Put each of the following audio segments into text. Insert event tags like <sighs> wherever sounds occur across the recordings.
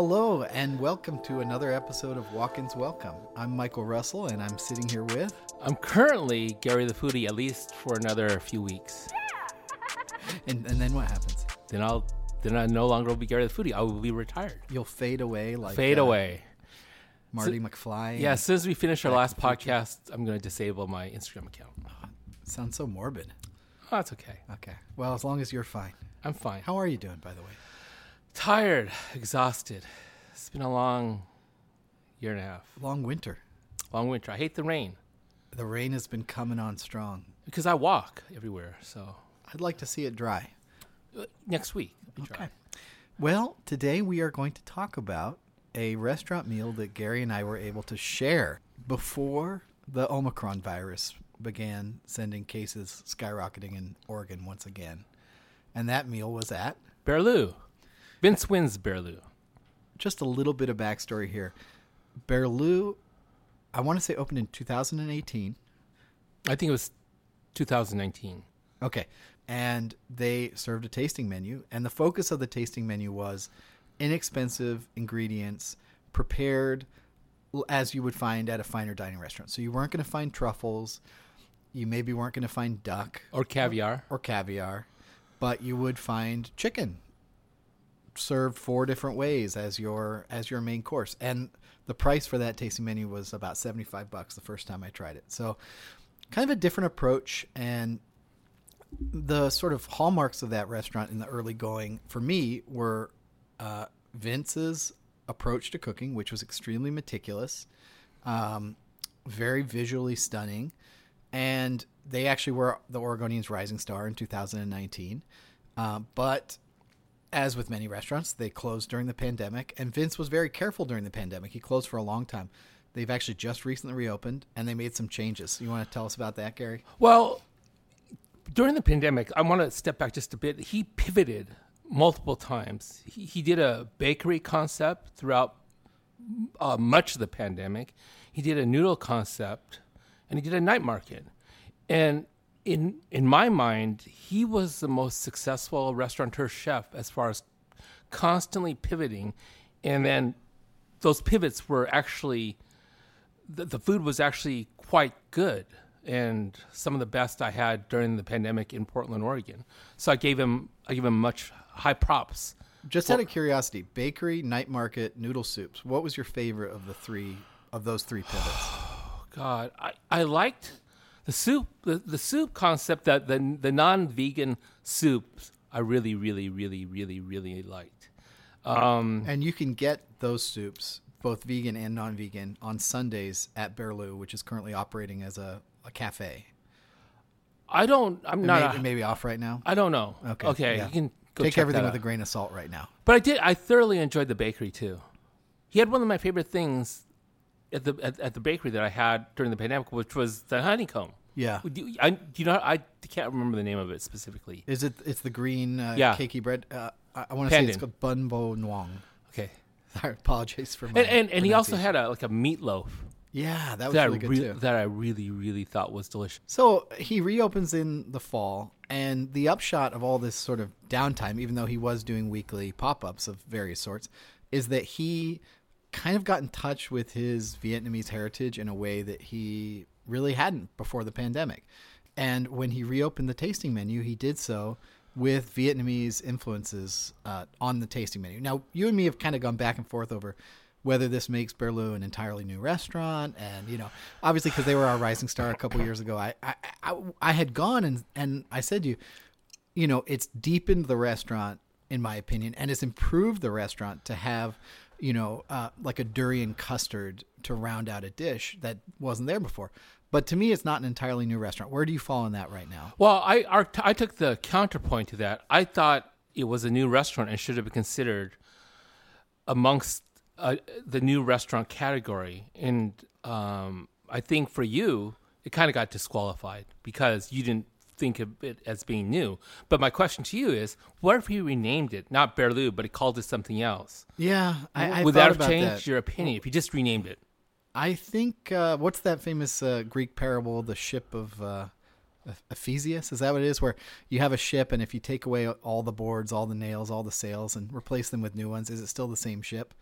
Hello, and welcome to another episode of Walk Ins Welcome. I'm Michael Russell, and I'm sitting here with. I'm currently Gary the Foodie, at least for another few weeks. <laughs> And, and then what happens? Then I'll then I no longer will be Gary the Foodie. I will be retired. You'll fade away like Fade uh, away. Marty McFly. Yeah, as soon as we finish our last podcast, I'm going to disable my Instagram account. Sounds so morbid. Oh, that's okay. Okay. Well, as long as you're fine. I'm fine. How are you doing, by the way? Tired, exhausted. It's been a long year and a half. Long winter. Long winter. I hate the rain The rain has been coming on strong. because I walk everywhere. So I'd like to see it dry. uh, next week. Okay. Well, today we are going to talk about a restaurant meal that Gary and I were able to share before the Omicron virus began sending cases skyrocketing in Oregon once again. And that meal was at Berlou. Vince Nguyen's Berlou. just a little bit of backstory here. Berlou, I want to say opened in 2018. I think it was 2019. Okay. And they served a tasting menu, and the focus of the tasting menu was inexpensive ingredients prepared as you would find at a finer dining restaurant. So you weren't going to find truffles, you maybe weren't going to find duck Or caviar. or caviar, but you would find chicken served four different ways as your as your main course. And the price for that tasting menu was about 75 bucks the first time I tried it. So kind of a different approach and the sort of hallmarks of that restaurant in the early going for me were uh, Vince's approach to cooking, which was extremely meticulous, um, very visually stunning, and they actually were the Oregonians' rising star in 2019. Uh, but as with many restaurants, they closed during the pandemic, and Vince was very careful during the pandemic. He closed for a long time. They've actually just recently reopened, and they made some changes. You want to tell us about that, Gary? Well, during the pandemic, I want to step back just a bit. He pivoted multiple times. He, he did a bakery concept throughout uh, much of the pandemic. He did a noodle concept, and he did a night market. And in in my mind, he was the most successful restaurateur chef as far as constantly pivoting, and then those pivots were actually the, the food was actually quite good and some of the best I had during the pandemic in Portland, Oregon. So I gave him I gave him much high props. Just out of curiosity, bakery, night market, noodle soups. What was your favorite of the three of those three pivots? <sighs> God, I, I liked the soup the, the soup concept that the the non vegan soups I really really really really really liked. Um, and you can get those soups, both vegan and non-vegan, on Sundays at Berlou, which is currently operating as a, a cafe. I don't I'm It not may, it may be off right now. I don't know. Okay, okay, yeah. you can go Take everything with a grain of salt right now. But I did. I thoroughly enjoyed the bakery too. He had one of my favorite things at the at, at the bakery that I had during the pandemic, which was the honeycomb. Yeah. Do I, do you know? I can't remember the name of it specifically. Is it? It's the green uh, Yeah. cakey bread. Uh, I, I want to say it's called banh bo nuong. Okay. <laughs> I apologize for my And and, and he also had a like a meatloaf yeah, that was that really good re- too. that I really really thought was delicious. So he reopens in the fall, and the upshot of all this sort of downtime, even though he was doing weekly pop ups of various sorts, is that he kind of got in touch with his Vietnamese heritage in a way that he really hadn't before the pandemic. And when he reopened the tasting menu, he did so with Vietnamese influences uh, on the tasting menu. Now, you and me have kind of gone back and forth over whether this makes Berlou an entirely new restaurant, and you know, obviously because they were our rising star a couple years ago, I, I I I had gone and and I said to you, you know, it's deepened the restaurant in my opinion, and it's improved the restaurant to have, you know, uh, like a durian custard to round out a dish that wasn't there before. But to me, it's not an entirely new restaurant. Where do you fall on that right now? Well, I I took the counterpoint to that. I thought it was a new restaurant and should have been considered amongst uh, the new restaurant category. And um, I think for you, it kind of got disqualified because you didn't think of it as being new. But my question to you is, what if he renamed it not Berlou, but he called it something else? Yeah, I, I Would that have changed that. your opinion if you just renamed it? I think uh, what's that famous uh, Greek parable, the ship of uh, Ephesius. Is that what it is? Where you have a ship, and if you take away all the boards, all the nails, all the sails, and replace them with new ones, is it still the same ship?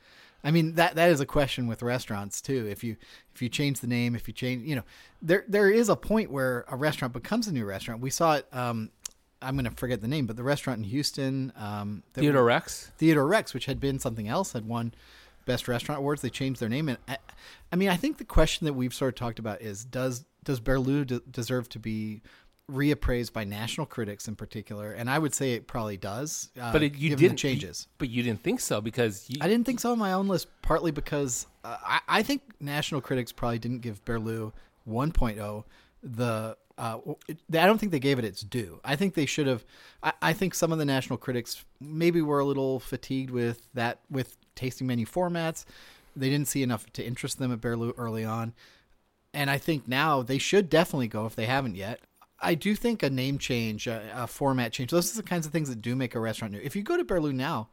I mean that that is a question with restaurants too. If you if you change the name, if you change, you know, there there is a point where a restaurant becomes a new restaurant. We saw it. Um, I'm going to forget the name, but the restaurant in Houston, um, Theodore Rex. Theodore Rex, which had been something else, had won best restaurant awards. They changed their name, and I, I mean, I think the question that we've sort of talked about is does does Berlou de- deserve to be reappraised by national critics in particular? And I would say it probably does. Uh, But it, you didn't changes. but you didn't think so because you, I didn't think so on my own list, partly because uh, I, I think national critics probably didn't give Berlou 1.0 the. Uh, it, I don't think they gave it its due. I think they should have. I, I think some of the national critics maybe were a little fatigued with that with tasting menu formats. They didn't see enough to interest them at Berlou early on, and I think now they should definitely go if they haven't yet. I do think a name change, a, a format change, those are the kinds of things that do make a restaurant new. If you go to Berlou now,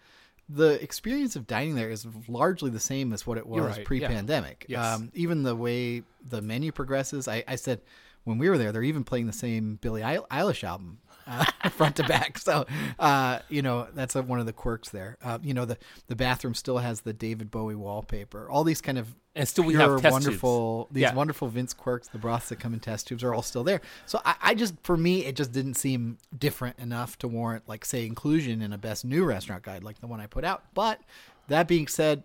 the experience of dining there is largely the same as what it was right, pre-pandemic. Yes. Um, even the way the menu progresses, I, I said when we were there, they're even playing the same Billie Eilish album uh, <laughs> front to back. So, uh, you know, that's a, one of the quirks there. Uh, you know, the the bathroom still has the David Bowie wallpaper. All these kind of And still we have test wonderful tubes. these Yeah. wonderful Vince quirks. The broths that come in test tubes are all still there. So I, I just for me it just didn't seem different enough to warrant like say inclusion in a best new restaurant guide like the one I put out. But that being said,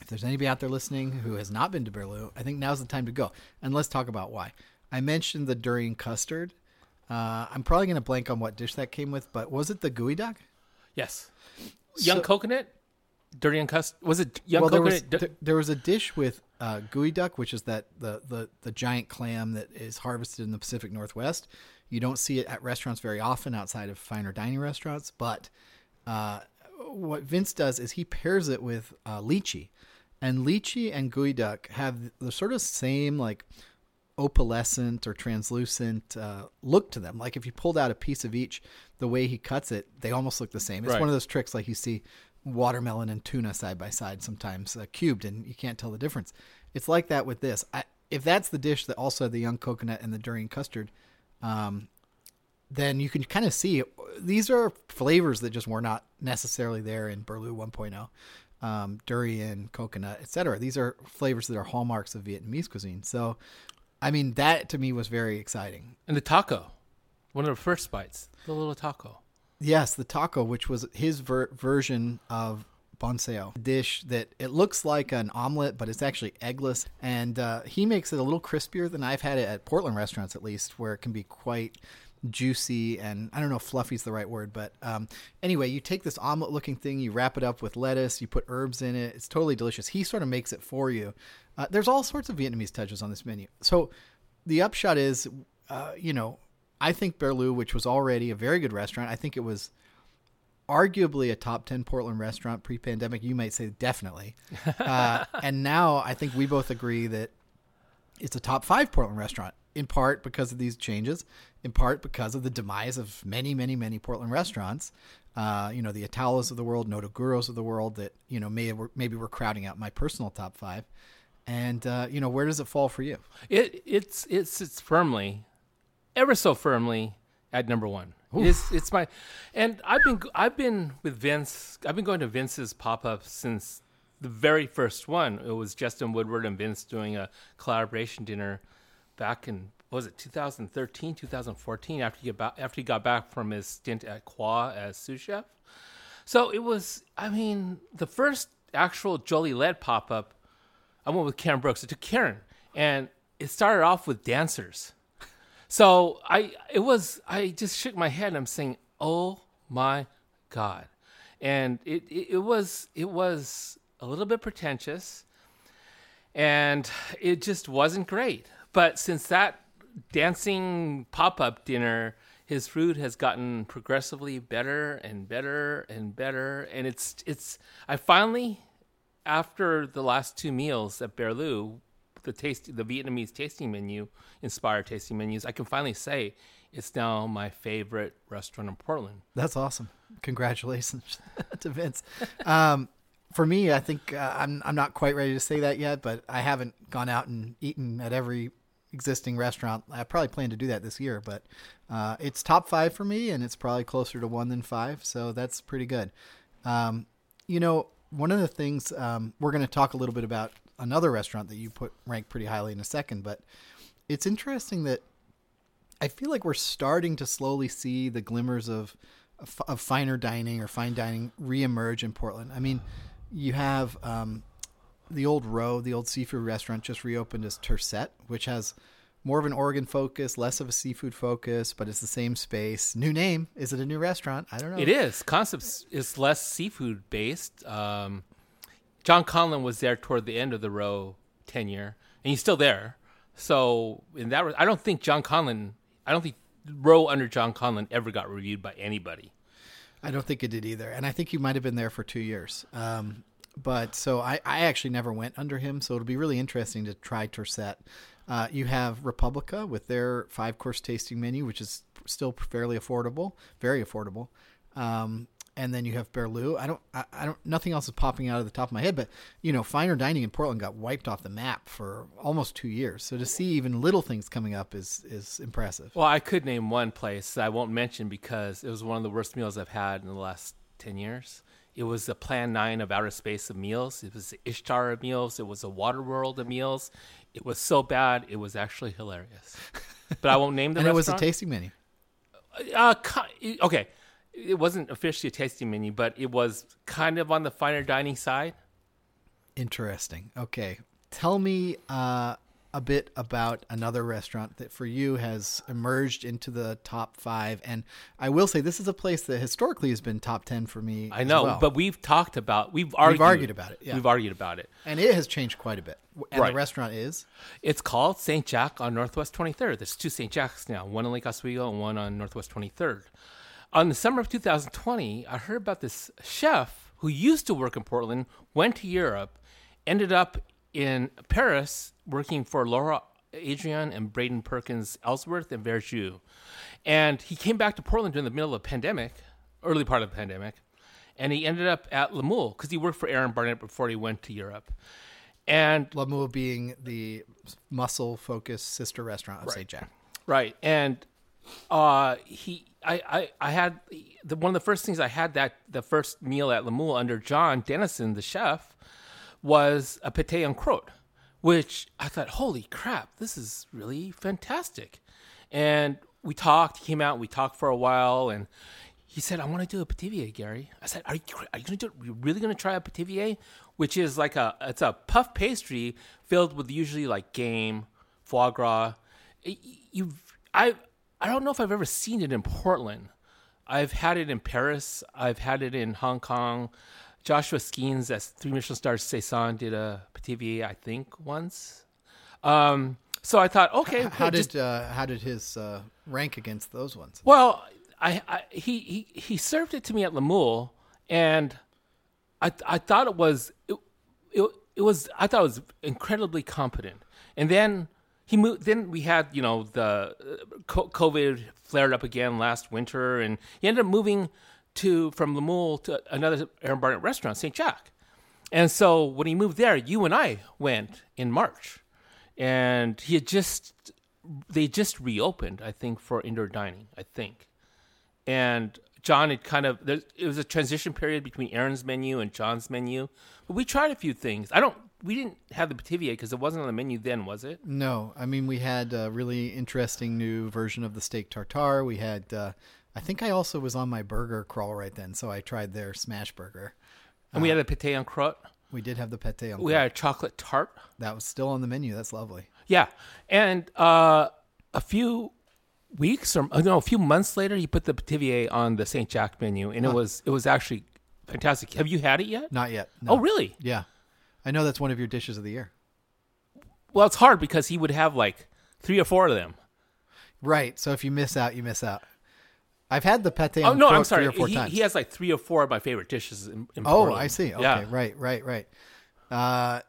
if there's anybody out there listening who has not been to Berlou, I think now's the time to go. And let's talk about why. I mentioned the durian custard. Uh, I'm probably going to blank on what dish that came with, but was it the geoduck? yes, young So- coconut, durian custard. Was it young well, there was there was a dish with uh, geoduck, which is that the, the the giant clam that is harvested in the Pacific Northwest. You don't see it at restaurants very often outside of finer dining restaurants, but uh, what Vince does is he pairs it with uh, lychee, and lychee and geoduck have the sort of same like opalescent or translucent uh, look to them. Like if you pulled out a piece of each, the way he cuts it, they almost look the same. It's Right. one of those tricks like you see watermelon and tuna side by side sometimes uh, cubed, and you can't tell the difference. It's like that with this. I, if that's the dish that also had the young coconut and the durian custard, um, then you can kind of see these are flavors that just were not necessarily there in Berlou 1.0. Um, durian, coconut, etc. These are flavors that are hallmarks of Vietnamese cuisine. So, I mean, that to me was very exciting. and the taco, one of the first bites, the little taco. Yes, the taco, which was his ver- version of banh xeo dish that it looks like an omelet, but it's actually eggless. And uh, he makes it a little crispier than I've had it at Portland restaurants, at least, where it can be quite juicy and I don't know if fluffy is the right word, but um, anyway, you take this omelet looking thing, you wrap it up with lettuce, you put herbs in it. It's totally delicious. He sort of makes it for you. Uh, there's all sorts of Vietnamese touches on this menu. So the upshot is, uh, you know, I think Berlou, which was already a very good restaurant, I think it was arguably a top 10 Portland restaurant pre pandemic. You might say definitely. <laughs> Uh, and now I think we both agree that it's a top five Portland restaurant, in part because of these changes, in part because of the demise of many, many, many Portland restaurants. Uh, you know, the Italos of the world, Nodoguros of the world that, you know, may, maybe we're crowding out my personal top five. And, uh, you know, where does it fall for you? It it's it sits firmly, ever so firmly at number one. It's it's my, and I've been I've been with Vince. I've been going to Vince's pop up since the very first one. It was Justin Woodward and Vince doing a collaboration dinner back in what was it 2013 2014 after he got after he got back from his stint at Qua as sous chef. So it was I mean the first actual Jolie led pop up. I went with Karen Brooks. It took Karen, and it started off with dancers. So I, it was, I just shook my head. and I'm saying, "Oh my god," and it, it, it was, it was a little bit pretentious, and it just wasn't great. But since that dancing pop up dinner, his food has gotten progressively better and better and better, and it's, it's. I finally after the last two meals at Berlou, the taste, the Vietnamese tasting menu, inspired tasting menus, I can finally say it's now my favorite restaurant in Portland. That's awesome. Congratulations <laughs> to Vince. Um, for me, I think uh, I'm I'm not quite ready to say that yet, but I haven't gone out and eaten at every existing restaurant. I probably plan to do that this year, but uh, it's top five for me, and it's probably closer to one than five, so that's pretty good. Um, you know, one of the things um, we're going to talk a little bit about another restaurant that you put ranked pretty highly in a second, but it's interesting that I feel like we're starting to slowly see the glimmers of of finer dining or fine dining reemerge in Portland. I mean, you have um, the old Roe, the old seafood restaurant, just reopened as Tercet, which has more of an Oregon focus, less of a seafood focus, but it's the same space. New name. Is it a new restaurant? I don't know. It is. Concepts is less seafood based. Um, John Conlon was there toward the end of the Roe tenure, and he's still there. So in that, I don't think John Conlon. I don't think Roe under John Conlon ever got reviewed by anybody. I don't think it did either, and I think he might have been there for two years. Um, but so I, I actually never went under him, so it'll be really interesting to try Tercet. Uh, you have Republica with their five course tasting menu, which is still fairly affordable, very affordable. Um, and then you have Berlou. I don't, I, I, don't, nothing else is popping out of the top of my head, but you know, finer dining in Portland got wiped off the map for almost two years. So to see even little things coming up is is impressive. Well, I could name one place I won't mention because it was one of the worst meals I've had in the last ten years. It was the Plan Nine of outer space of meals. It was the Ishtar of meals. It was a Waterworld of meals. It was so bad, it was actually hilarious. <laughs> But I won't name the. and restaurant. it was a tasting menu. Uh, okay it wasn't officially a tasting menu, but it was kind of on the finer dining side. Interesting. Okay, tell me uh, a bit about another restaurant that for you has emerged into the top five. And I will say this is a place that historically has been top ten for me. I know, well. but we've talked about we've argued, we've argued about it. Yeah. We've argued about it, and it has changed quite a bit. And Right. the restaurant is It's called St. Jack on Northwest 23rd. There's two St. Jacks now, one in Lake Oswego and one on Northwest 23rd. On the summer of 2020, I heard about this chef who used to work in Portland, went to Europe, ended up in Paris working for Laura Adrian and Braden Perkins Ellsworth and Verjus. And he came back to Portland during the middle of the pandemic, early part of the pandemic, and he ended up at La Moule because he worked for Aaron Barnett before he went to Europe. And La Moule being the muscle focused sister restaurant of St. Jack. Right, and uh, he, I, I, I had the, one of the first things I had that the first meal at La Moule under John Dennison, the chef, was a pate en croûte, which I thought, holy crap, this is really fantastic. And we talked. He came out. We talked for a while, and he said, "I want to do a pithivier, Gary." I said, "Are you are you to do? Are you really going to try a pithivier, which is like a it's a puff pastry filled with usually like game, foie gras. You, I, I don't know if I've ever seen it in Portland. I've had it in Paris. I've had it in Hong Kong. Joshua Skenes as Three Michelin Stars Saison did a pithivier, I think, once. Um, so I thought, okay, How just- did uh, how did his uh, rank against those ones? well, I, I he, he he served it to me at La Moule, and I I thought it was it, it, it was I thought it was incredibly competent. And then he moved. Then we had you know the uh, COVID flared up again last winter, and he ended up moving to from La Moule to another Aaron Barnett restaurant, St. Jack. And so when he moved there, you and I went in March, and he had just they just reopened, I think, for indoor dining. I think, and John had kind of there, it was a transition period between Aaron's menu and John's menu, but we tried a few things. I don't. We didn't have the Pithivier because it wasn't on the menu then, was it? No, I mean we had a really interesting new version of the steak tartare. We had, uh, I think I also was on my burger crawl right then, so I tried their smash burger. And we had a pate en croûte. We did have the pate en We croûte. had a chocolate tart. That was still on the menu. That's lovely. Yeah, and uh, a few weeks or uh, no, a few months later, he put the Pithivier on the Saint Jack menu, and it was it was actually fantastic. Have you had it yet? Not yet. No. Oh, really? Yeah, I know that's one of your dishes of the year. Well, it's hard because he would have like three or four of them. Right. So if you miss out, you miss out. I've had the pate Oh no, I'm sorry. three or four He, he has like three or four of my favorite dishes. In, in oh, Portland. I see. Okay. Yeah. Right. Right. Right. Uh,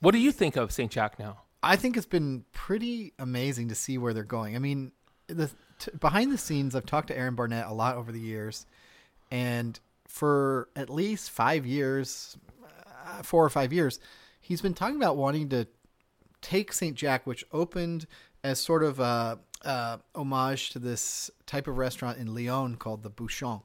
What do you think of Saint Jack now? I think it's been pretty amazing to see where they're going. I mean, the t- behind the scenes, I've talked to Aaron Barnett a lot over the years, and for at least five years, four or five years, he's been talking about wanting to take Saint Jack, which opened as sort of a, a homage to this type of restaurant in Lyon called the Bouchon.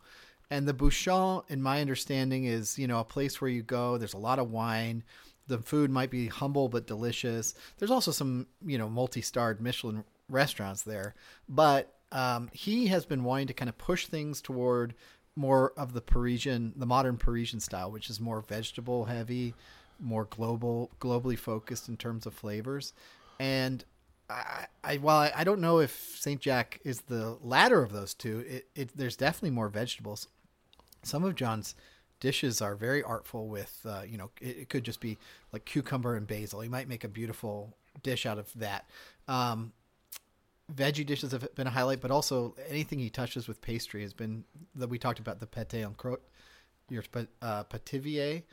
And the Bouchon, in my understanding, is you know a place where you go. There's a lot of wine. The food might be humble but delicious. There's also some you know multi-starred Michelin restaurants there, but um, he has been wanting to kind of push things toward more of the Parisian, the modern Parisian style, which is more vegetable heavy, more global, globally focused in terms of flavors. And I, I while I, I don't know if Saint Jack is the latter of those two, it, it there's definitely more vegetables. Some of John's dishes are very artful with, uh, you know, it, it, could just be like cucumber and basil. He might make a beautiful dish out of that. Um, veggie dishes have been a highlight, but also anything he touches with pastry has been that we talked about the pate en croûte, your uh, pithivier.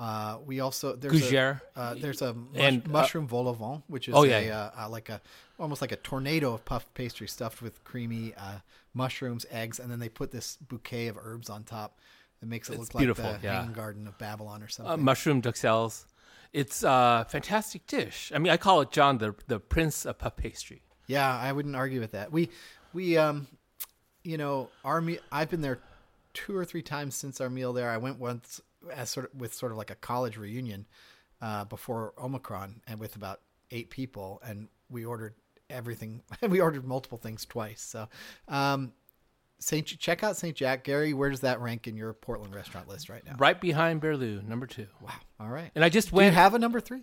Uh, we also there's a uh, there's a mush, And, uh, mushroom vol au vent, which is Oh, a, yeah. uh, uh, like a almost like a tornado of puffed pastry stuffed with creamy uh, mushrooms, eggs, and then they put this bouquet of herbs on top. That makes it It's look like beautiful, the yeah. Hanging Garden of Babylon or something. uh, mushroom duxelles. It's a fantastic dish. I mean, I call it John the the prince of puff pastry. Yeah, I wouldn't argue with that. We we um you know, our me- I've been there two or three times since our meal there. I went once as sort of with sort of like a college reunion uh before Omicron and with about 8 people and we ordered everything. <laughs> we ordered multiple things twice. So, um Saint check out St. Jack. Gary, where does that rank in your Portland restaurant list right now? Right behind Berlou, number two. Wow. All right. And I just Do you went. have a number 3?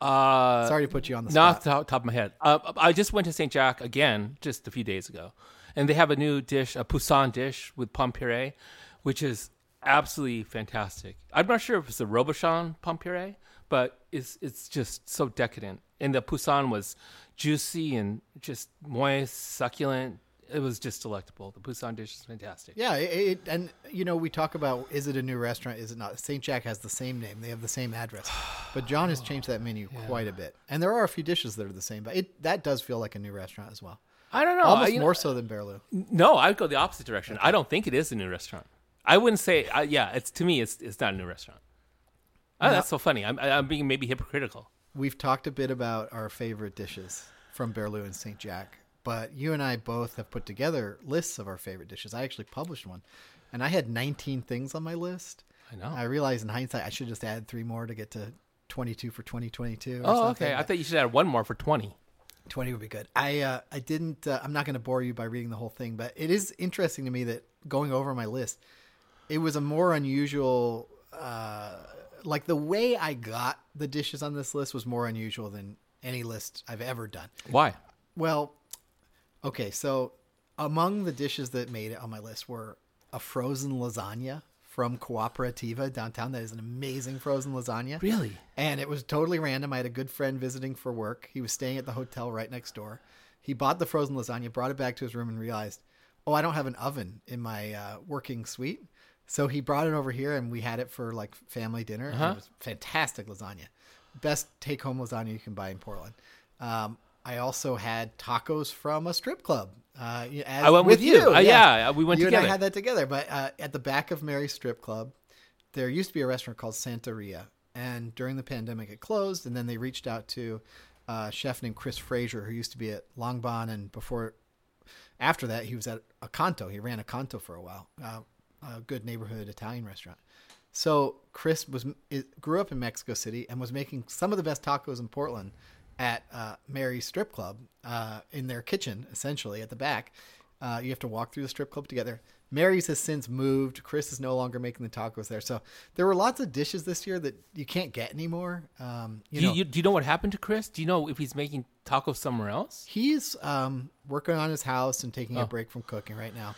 Uh, Sorry to put you on the Not spot. off the top of my head. Uh, I just went to St. Jack again just a few days ago, and they have a new dish, a poussin dish with pomme puree, which is absolutely fantastic. I'm not sure if it's a Robuchon pomme puree, but it's it's just so decadent. And the poussin was juicy and just moist, succulent. It was just delectable. The poussin dish is fantastic. Yeah, it, it, and you know we talk about is it a new restaurant? Is it not? St. Jack has the same name; they have the same address, <sighs> but John has changed that menu quite a bit, and there are a few dishes that are the same. But it that does feel like a new restaurant as well, I don't know. almost I- you know- more so than Berlou. No, I'd go the opposite direction. I don't think it is a new restaurant. I wouldn't say. Uh, yeah, it's to me, it's it's not a new restaurant. Oh, that's so funny. I'm I'm being maybe hypocritical. We've talked a bit about our favorite dishes from Berlou and St. Jack, but you and I both have put together lists of our favorite dishes. I actually published one, and I had 19 things on my list. I know. I realized in hindsight I should just add three more to get to 22 for 2022. Or oh, something, okay. I thought you should add one more for twenty. 20 would be good. I uh, I didn't uh, I'm not going to bore you by reading the whole thing, but it is interesting to me that going over my list, it was a more unusual uh, like the way I got the dishes on this list was more unusual than any list I've ever done. Why? Well, okay, so among the dishes that made it on my list were a frozen lasagna from Cooperativa downtown. That is an amazing frozen lasagna. Really? And it was totally random. I had a good friend visiting for work. He was staying at the hotel right next door. He bought the frozen lasagna, brought it back to his room, and realized, oh, I don't have an oven in my uh, working suite. So he brought it over here, and we had it for like family dinner. Uh-huh. It was fantastic lasagna, best take home lasagna you can buy in Portland. Um, I also had tacos from a strip club. Uh, as- I went with you. Uh, yeah, we went you together. And I had that together. But uh, at the back of Mary's Strip Club, there used to be a restaurant called Santeria, and during the pandemic, it closed. And then they reached out to uh, a chef named Chris Frazier, who used to be at Langbaan, and before, after that, he was at Accanto. He ran Accanto for a while, uh, a good neighborhood Italian restaurant. So Chris was grew up in Mexico City and was making some of the best tacos in Portland at uh, Mary's Strip Club uh, in their kitchen, essentially at the back. Uh, you have to walk through the strip club together. Mary's has since moved. Chris is no longer making the tacos there. So there were lots of dishes this year that you can't get anymore. Um, you Do you, know, you, do you know what happened to Chris? Do you know if he's making tacos somewhere else? He's um, working on his house and taking a Oh. break from cooking right now.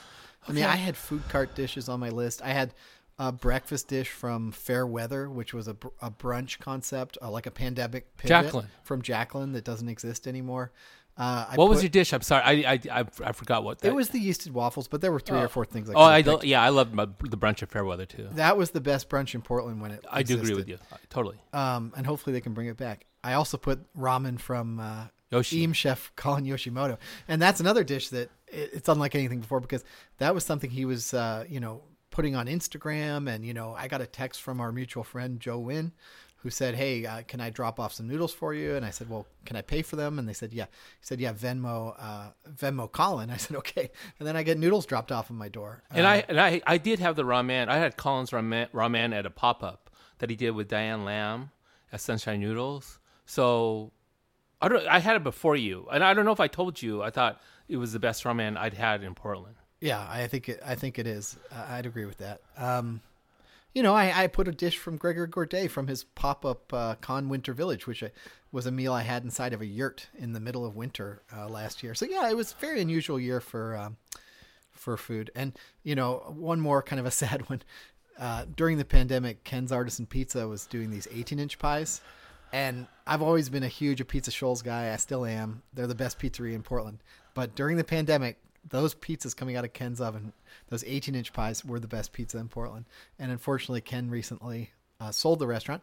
I mean, I had food cart dishes on my list. I had a breakfast dish from Fair Weather, which was a, br- a brunch concept, uh, like a pandemic pivot Jacqueline. from Jacqueline that doesn't exist anymore. Uh, I What was your dish? I'm sorry, I I, I, I forgot what that. It was the yeasted waffles, but there were three or four things. I Oh, I lo- picked. yeah, I loved my, the brunch at Fairweather too. That was the best brunch in Portland when it. I do agree with you Uh, totally. Um, and hopefully they can bring it back. I also put ramen from uh, Yoshi. Eam chef <laughs> Colin Yoshimoto, and that's another dish that it, it's unlike anything before because that was something he was, uh, you know, putting on Instagram, and you know, I got a text from our mutual friend Joe Wynn, who said, "Hey, uh, can I drop off some noodles for you?" And I said, "Well, can I pay for them?" And they said, "Yeah." He said, "Yeah, Venmo, uh, Venmo Colin." <laughs> I said, "Okay." And then I get noodles dropped off at my door. And Uh, I and I I did have the ramen. I had Colin's ramen, ramen at a pop up that he did with Diane Lam at Sunshine Noodles. So I don't. I had it before you, and I don't know if I told you. I thought it was the best ramen I'd had in Portland. Yeah, I think it. I think it is. Uh, I'd agree with that. Um, you know, I, I put a dish from Gregor Gourdet from his pop up uh, Kann Winter Village, which I, was a meal I had inside of a yurt in the middle of winter uh, last year. So yeah, it was a very unusual year for um, for food. And you know, one more kind of a <laughs> sad one. Uh, during the pandemic, Ken's Artisan Pizza was doing these 18 inch pies. And I've always been a huge Apizza Scholls guy. I still am. They're the best pizzeria in Portland. But during the pandemic, those pizzas coming out of Ken's oven, those 18 inch pies, were the best pizza in Portland. And unfortunately, Ken recently uh, sold the restaurant.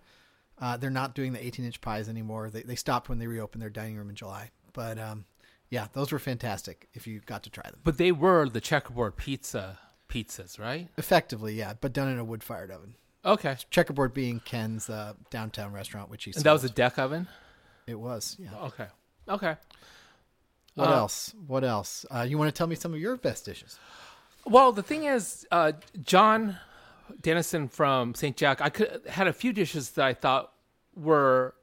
Uh, they're not doing the 18 inch pies anymore. They, they stopped when they reopened their dining room in July. But um, yeah, those were fantastic if you got to try them. But they were the checkerboard pizza pizzas, right? Effectively, yeah, but done in a wood fired oven. Okay. Checkerboard being Ken's uh, downtown restaurant, which he And that was a deck oven. it was. Yeah. Okay. Okay. What Uh, else? What else? Uh, you want to tell me some of your best dishes? Well, the thing is, uh, John Dennison from St. Jack, I could had a few dishes that I thought were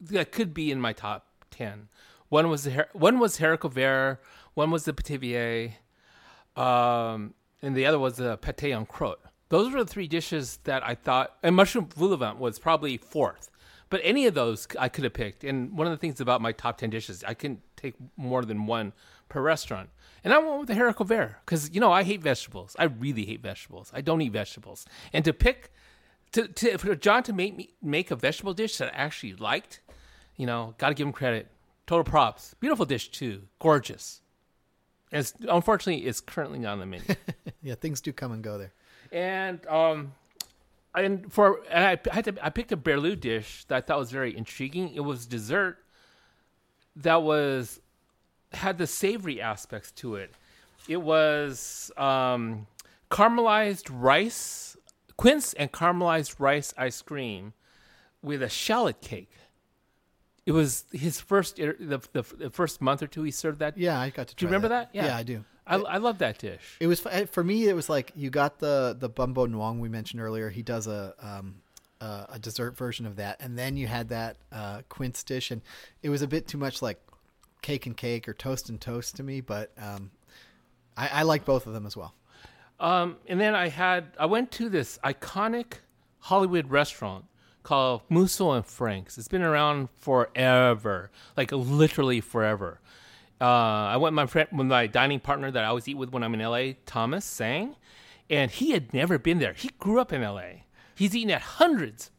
that could be in my top ten. One was the one was haricot vert, one was the pithivier, um, and the other was the pate en croûte. Those were the three dishes that I thought, and mushroom vol au vent was probably fourth. But any of those I could have picked. And one of the things about my top 10 dishes, I couldn't take more than one per restaurant. And I went with the haricot vert because, you know, I hate vegetables. I really hate vegetables. I don't eat vegetables. And to pick, to, to for John to make me make a vegetable dish that I actually liked, you know, got to give him credit. Total props. Beautiful dish, too. Gorgeous. And it's, unfortunately, it's currently not on the menu. <laughs> Yeah, things do come and go there. and um and for and I, I had to I picked a berlou dish that I thought was very intriguing. It was dessert that was had the savory aspects to it. It was um, caramelized rice, quince and caramelized rice ice cream with a shallot cake. It was his first the, the, the first month or two he served that. Yeah, I got to. Do you remember that? Yeah, Yeah. I do. I, I love that dish. It was for me. It was like you got the the Banh Bo Nuong we mentioned earlier. He does a um, uh, a dessert version of that, and then you had that uh, quince dish, and it was a bit too much like cake and cake or toast and toast to me. But um, I, I like both of them as well. Um, and then I had I went to this iconic Hollywood restaurant called Musso and Frank's. It's been around forever, like literally forever. Uh, I went with my friend with my dining partner that I always eat with when I'm in LA, Thomas Sang, and he had never been there. He grew up in LA. He's eaten at hundreds,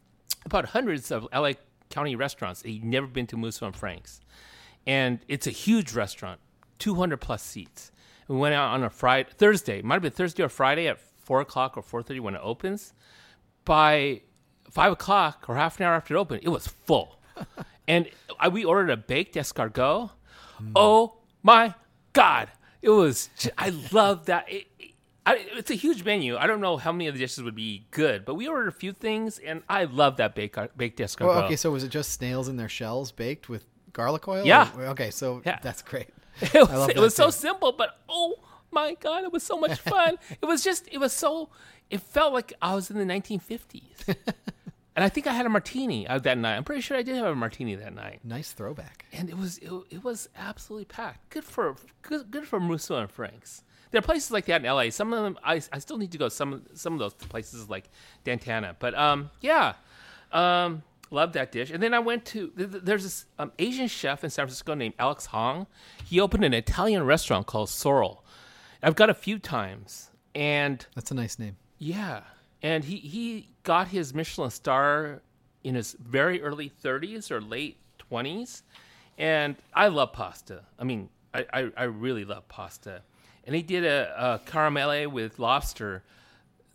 about hundreds of LA County restaurants. He'd never been to and Frank's, and it's a huge restaurant, 200 plus seats. We went out on a Friday, Thursday. Might have been Thursday or Friday at four o'clock or four thirty when it opens. By five o'clock or half an hour after it opened, it was full. <laughs> and I, we ordered a baked escargot. Oh my god! It was. I love that. It, it- I, it's a huge menu. I don't know how many of the dishes would be good, but we ordered a few things, and I love that uh, baked baked escargot. Well, okay, so was it just snails in their shells baked with garlic oil? Yeah. Or- okay, so Yeah. that's great. <laughs> It was, it was so simple, but oh my god, it was so much fun. <laughs> it was just, it was so, it felt like I was in the 1950s. <laughs> and I think I had a martini uh, that night. I'm pretty sure I did have a martini that night. Nice throwback. And it was, it, it was absolutely packed. Good for, good, good for Musso and Frank's. There are places like that in LA. Some of them, I, I still need to go. Some, some of those places like Dantana. But um, yeah, um, love that dish. And then I went to th- th- there's this um, Asian chef in San Francisco named Alex Hong. He opened an Italian restaurant called Sorrel. I've got a few times, and That's a nice name. yeah, and he he got his Michelin star in his very early 30s or late 20s, and I love pasta. I mean, I I, I really love pasta, and he did a, a caramelle with lobster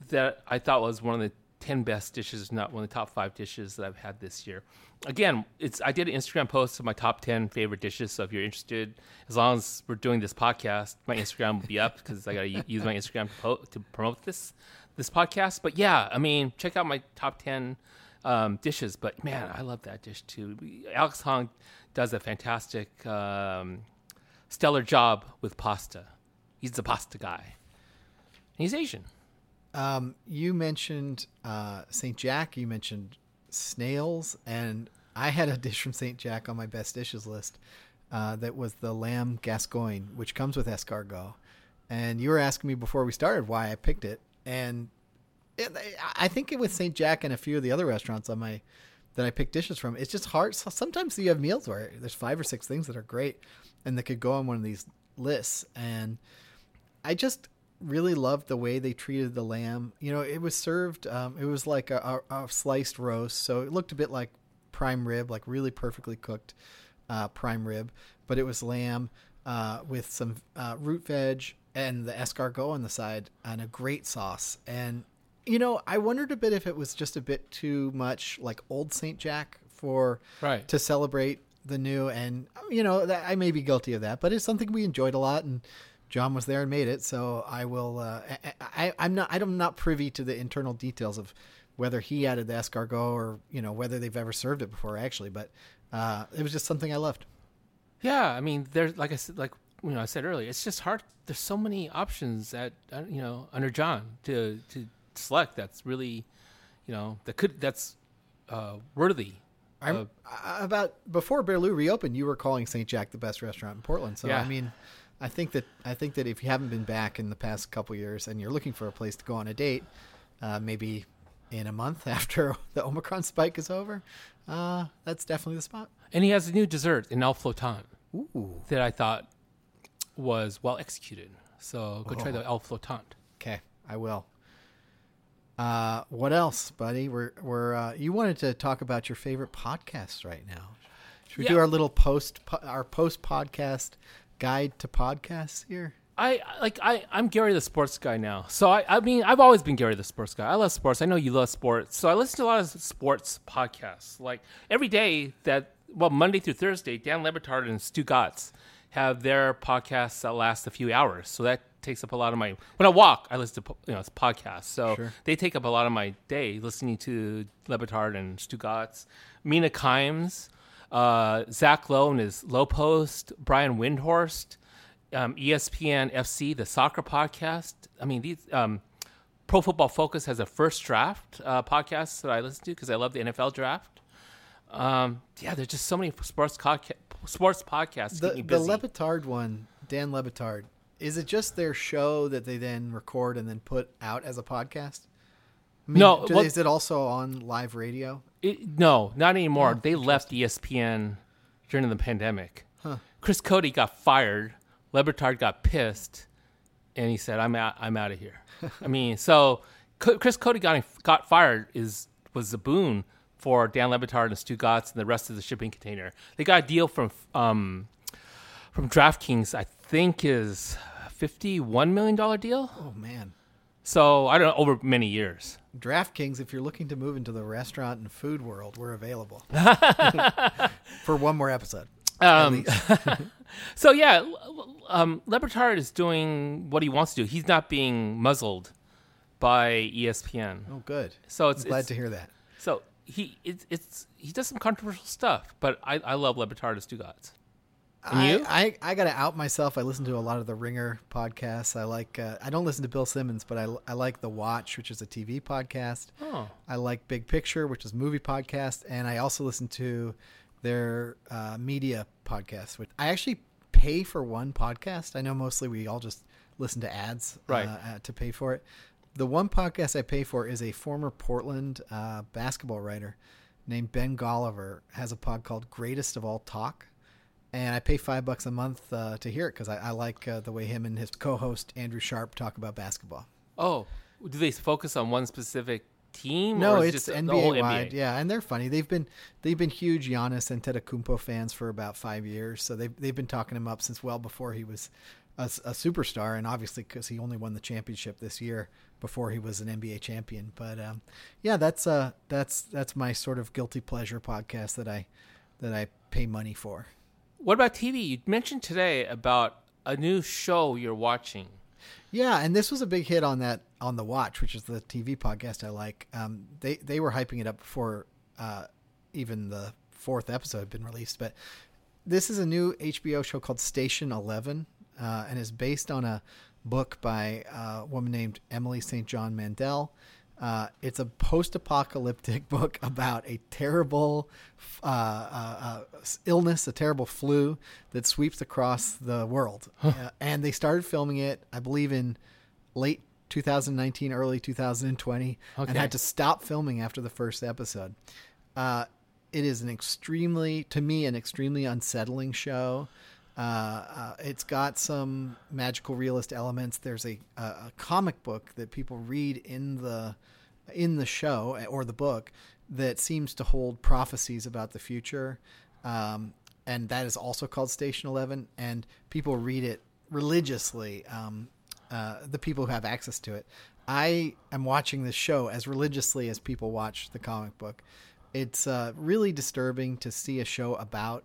that I thought was one of the 10 best dishes, not one of the top five dishes that I've had this year. Again, it's I did an Instagram post of my top 10 favorite dishes. So if you're interested, as long as we're doing this podcast, my Instagram will be up <laughs> because I got to use my Instagram to, po- to promote this this podcast. But yeah, I mean, check out my top 10 um, dishes. But man, I love that dish too. Alex Hong does a fantastic, um, stellar job with pasta. He's the pasta guy. He's Asian. Um, you mentioned uh, St. Jack. You mentioned snails, and I had a dish from St. Jack on my best dishes list. Uh, that was the lamb gascoigne, which comes with escargot. And you were asking me before we started why I picked it, and it, I think it was St. Jack and a few of the other restaurants on my that I picked dishes from. It's just hard. Sometimes you have meals where there's five or six things that are great, and that could go on one of these lists. And I just really loved the way they treated the lamb. You know, it was served. Um, it was like a, a, a, sliced roast, so it looked a bit like prime rib, like really perfectly cooked uh, prime rib. But it was lamb uh, with some uh, root veg and the escargot on the side and a great sauce. And you know, I wondered a bit if it was just a bit too much like old Saint Jack for right to celebrate the new. And you know, that, I may be guilty of that, but it's something we enjoyed a lot and John was there and made it, so I will. Uh, I, am not. I'm not privy to the internal details of whether he added the escargot or you know whether they've ever served it before, actually. But uh, it was just something I loved. Yeah, I mean, there's like I said, like you know, I said earlier, it's just hard. There's so many options at uh, you know under John to to select. That's really, you know, that could that's uh, worthy. I'm about before Berlou reopened. You were calling St. Jack the best restaurant in Portland. So yeah. I mean, I think that I think that if you haven't been back in the past couple years and you're looking for a place to go on a date, uh, maybe in a month <laughs> after the Omicron spike is over, uh, that's definitely the spot. And he has a new dessert in île flottante Ooh. that I thought was well executed. So go oh. try the île flottante. Okay, I will. Uh, what else, buddy? We're we're uh, you wanted to talk about your favorite podcasts right now. Should we yeah. do our little post our post podcast guide to podcasts here? I like I I'm Gary the sports guy now. So I I mean I've always been Gary the sports guy. I love sports. I know you love sports. So I listen to a lot of sports podcasts. Like every day that well Monday through Thursday, Dan Le Batard and Stugotz have their podcasts that last a few hours. So that takes up a lot of my when I walk, I listen to you know it's podcasts. So sure. they take up a lot of my day listening to Le Batard and Stugotz, Mina Kimes uh, Zach Lowe and his Lowe Post, Brian Windhorst, um, ESPN FC, the soccer podcast. I mean, these um, Pro Football Focus has a first draft uh, podcast that I listen to because I love the NFL draft. Um, yeah, there's just so many sports sports podcast. The, the Le one, Dan Le Batard, is it just their show that they then record and then put out as a podcast? I mean, no, well, is it also on live radio? It, no, not anymore. Oh, they left ESPN during the pandemic. Huh. Chris Cody got fired. Le Batard got pissed, and he said, "I'm out. I'm out of here." <laughs> I mean, so Chris Cody got got fired is was a boon for Dan Le Batard and Stugotz and the rest of the shipping container. They got a deal from um, from DraftKings. I think is fifty one million dollar deal. Oh man! So I don't know over many years. DraftKings, if you're looking to move into the restaurant and food world, we're available <laughs> for one more episode. Um, <laughs> <laughs> so yeah, um, Le is doing what he wants to do. He's not being muzzled by ESPN. Oh, good. So it's I'm glad it's, to hear that. So he it's, it's he does some controversial stuff, but I, I love as two gods. I, I, I got to out myself. I listen to a lot of the Ringer podcasts. I like. Uh, I don't listen to Bill Simmons, but I, I like the Watch, which is a TV podcast. Oh. I like Big Picture, which is a movie podcast, and I also listen to their uh, media podcast. Which I actually pay for one podcast. I know mostly we all just listen to ads right. uh, uh to pay for it. The one podcast I pay for is a former Portland uh, basketball writer named Ben Golliver has a pod called Greatest of All Talk and I pay five bucks a month uh, to hear it because I, I, like uh, the way him and his co-host Andrew Sharp talk about basketball. Oh, do they focus on one specific team? No, it's just NBA wide. NBA? Yeah, and they're funny. They've been they've been huge Giannis and Antetokounmpo fans for about five years, so they've they've been talking him up since well before he was a, a superstar, and obviously because he only won the championship this year before he was an NBA champion. But um, yeah, that's uh that's that's my sort of guilty pleasure podcast that I that I pay money for. What about TV? You mentioned today about a new show you're watching. Yeah, and this was a big hit on that on the Watch, which is the TV podcast I like. Um, they they were hyping it up before uh, even the fourth episode had been released. But this is a new HBO show called Station Eleven, uh, and is based on a book by a woman named Emily St. John Mandel. Uh, it's a post-apocalyptic <laughs> book about a terrible uh, uh, uh illness, a terrible flu that sweeps across the world. Huh. Uh, and they started filming it, I believe, in late 2019, early 2020, okay. and had to stop filming after the first episode. Uh, it is an extremely, to me, an extremely unsettling show. Uh, uh, it's got some magical realist elements. There's a, a, comic book that people read in the in the show or the book that seems to hold prophecies about the future, um, and that is also called Station Eleven. And people read it religiously. Um, uh, the people who have access to it. I am watching this show as religiously as people watch the comic book. It's uh, really disturbing to see a show about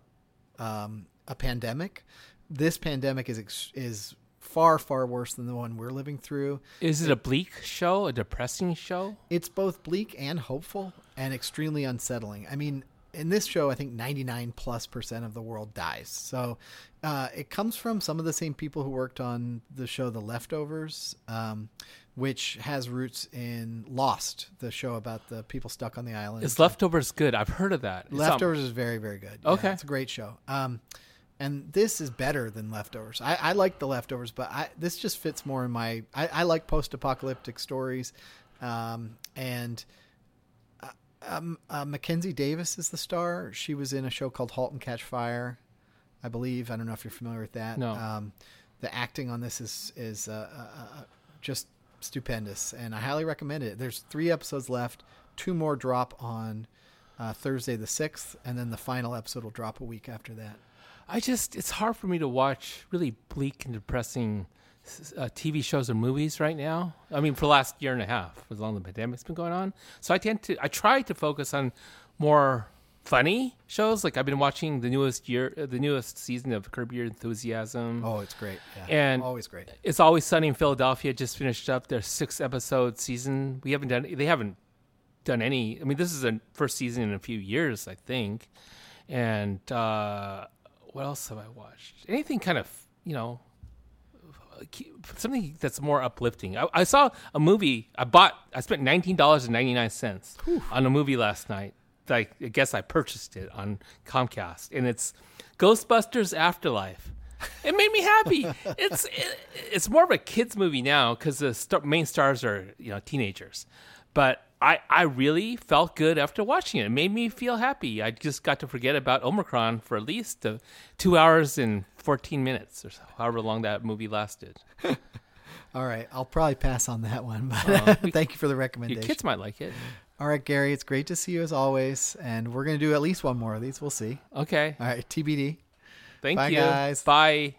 um, a pandemic. This pandemic is is far far worse than the one we're living through. Is it, it a bleak show, a depressing show? It's both bleak and hopeful and extremely unsettling. I mean, in this show, I think 99 plus percent of the world dies. So uh, it comes from some of the same people who worked on the show The Leftovers, um, which has roots in Lost, the show about the people stuck on the island. Is Leftovers good? I've heard of that. Leftovers is very, very good. Okay. Yeah, it's a great show. Um, and this is better than leftovers. I, I like the leftovers, but I, this just fits more in my. I, I like post-apocalyptic stories, um, and uh, um, uh, Mackenzie Davis is the star. She was in a show called *Halt and Catch Fire*, I believe. I don't know if you're familiar with that. No. Um, the acting on this is is uh, uh, uh, just stupendous, and I highly recommend it. There's three episodes left. Two more drop on uh, Thursday the sixth, and then the final episode will drop a week after that. I just it's hard for me to watch really bleak and depressing uh, TV shows or movies right now. I mean, for the last year and a half, as long as the pandemic's been going on. So I tend to I try to focus on more funny shows. Like I've been watching the newest year, uh, the newest season of Curb Your Enthusiasm. Oh, it's great! Yeah. And always great. It's always sunny in Philadelphia. Just finished up their six episode season. We haven't done. They haven't done any. I mean, this is the first season in a few years, I think. And uh, what else have I watched? Anything kind of you know something that's more uplifting. I, I, saw a movie. I bought. I spent nineteen dollars and ninety nine cents on a movie last night. I, I guess I purchased it on Comcast, and it's Ghostbusters Afterlife. It made me happy. <laughs> it's it, it's more of a kids movie now because the star, main stars are you know teenagers, but I, I really felt good after watching it. It made me feel happy. I just got to forget about Omicron for at least uh, two hours and 14 minutes or so, however long that movie lasted. <laughs> All right. I'll probably pass on that one, but uh, <laughs> thank you for the recommendation. Your kids might like it. All right, Gary, it's great to see you as always. And we're going to do at least one more of these. We'll see. Okay. All right. TBD. Thank Bye, you. guys. Bye.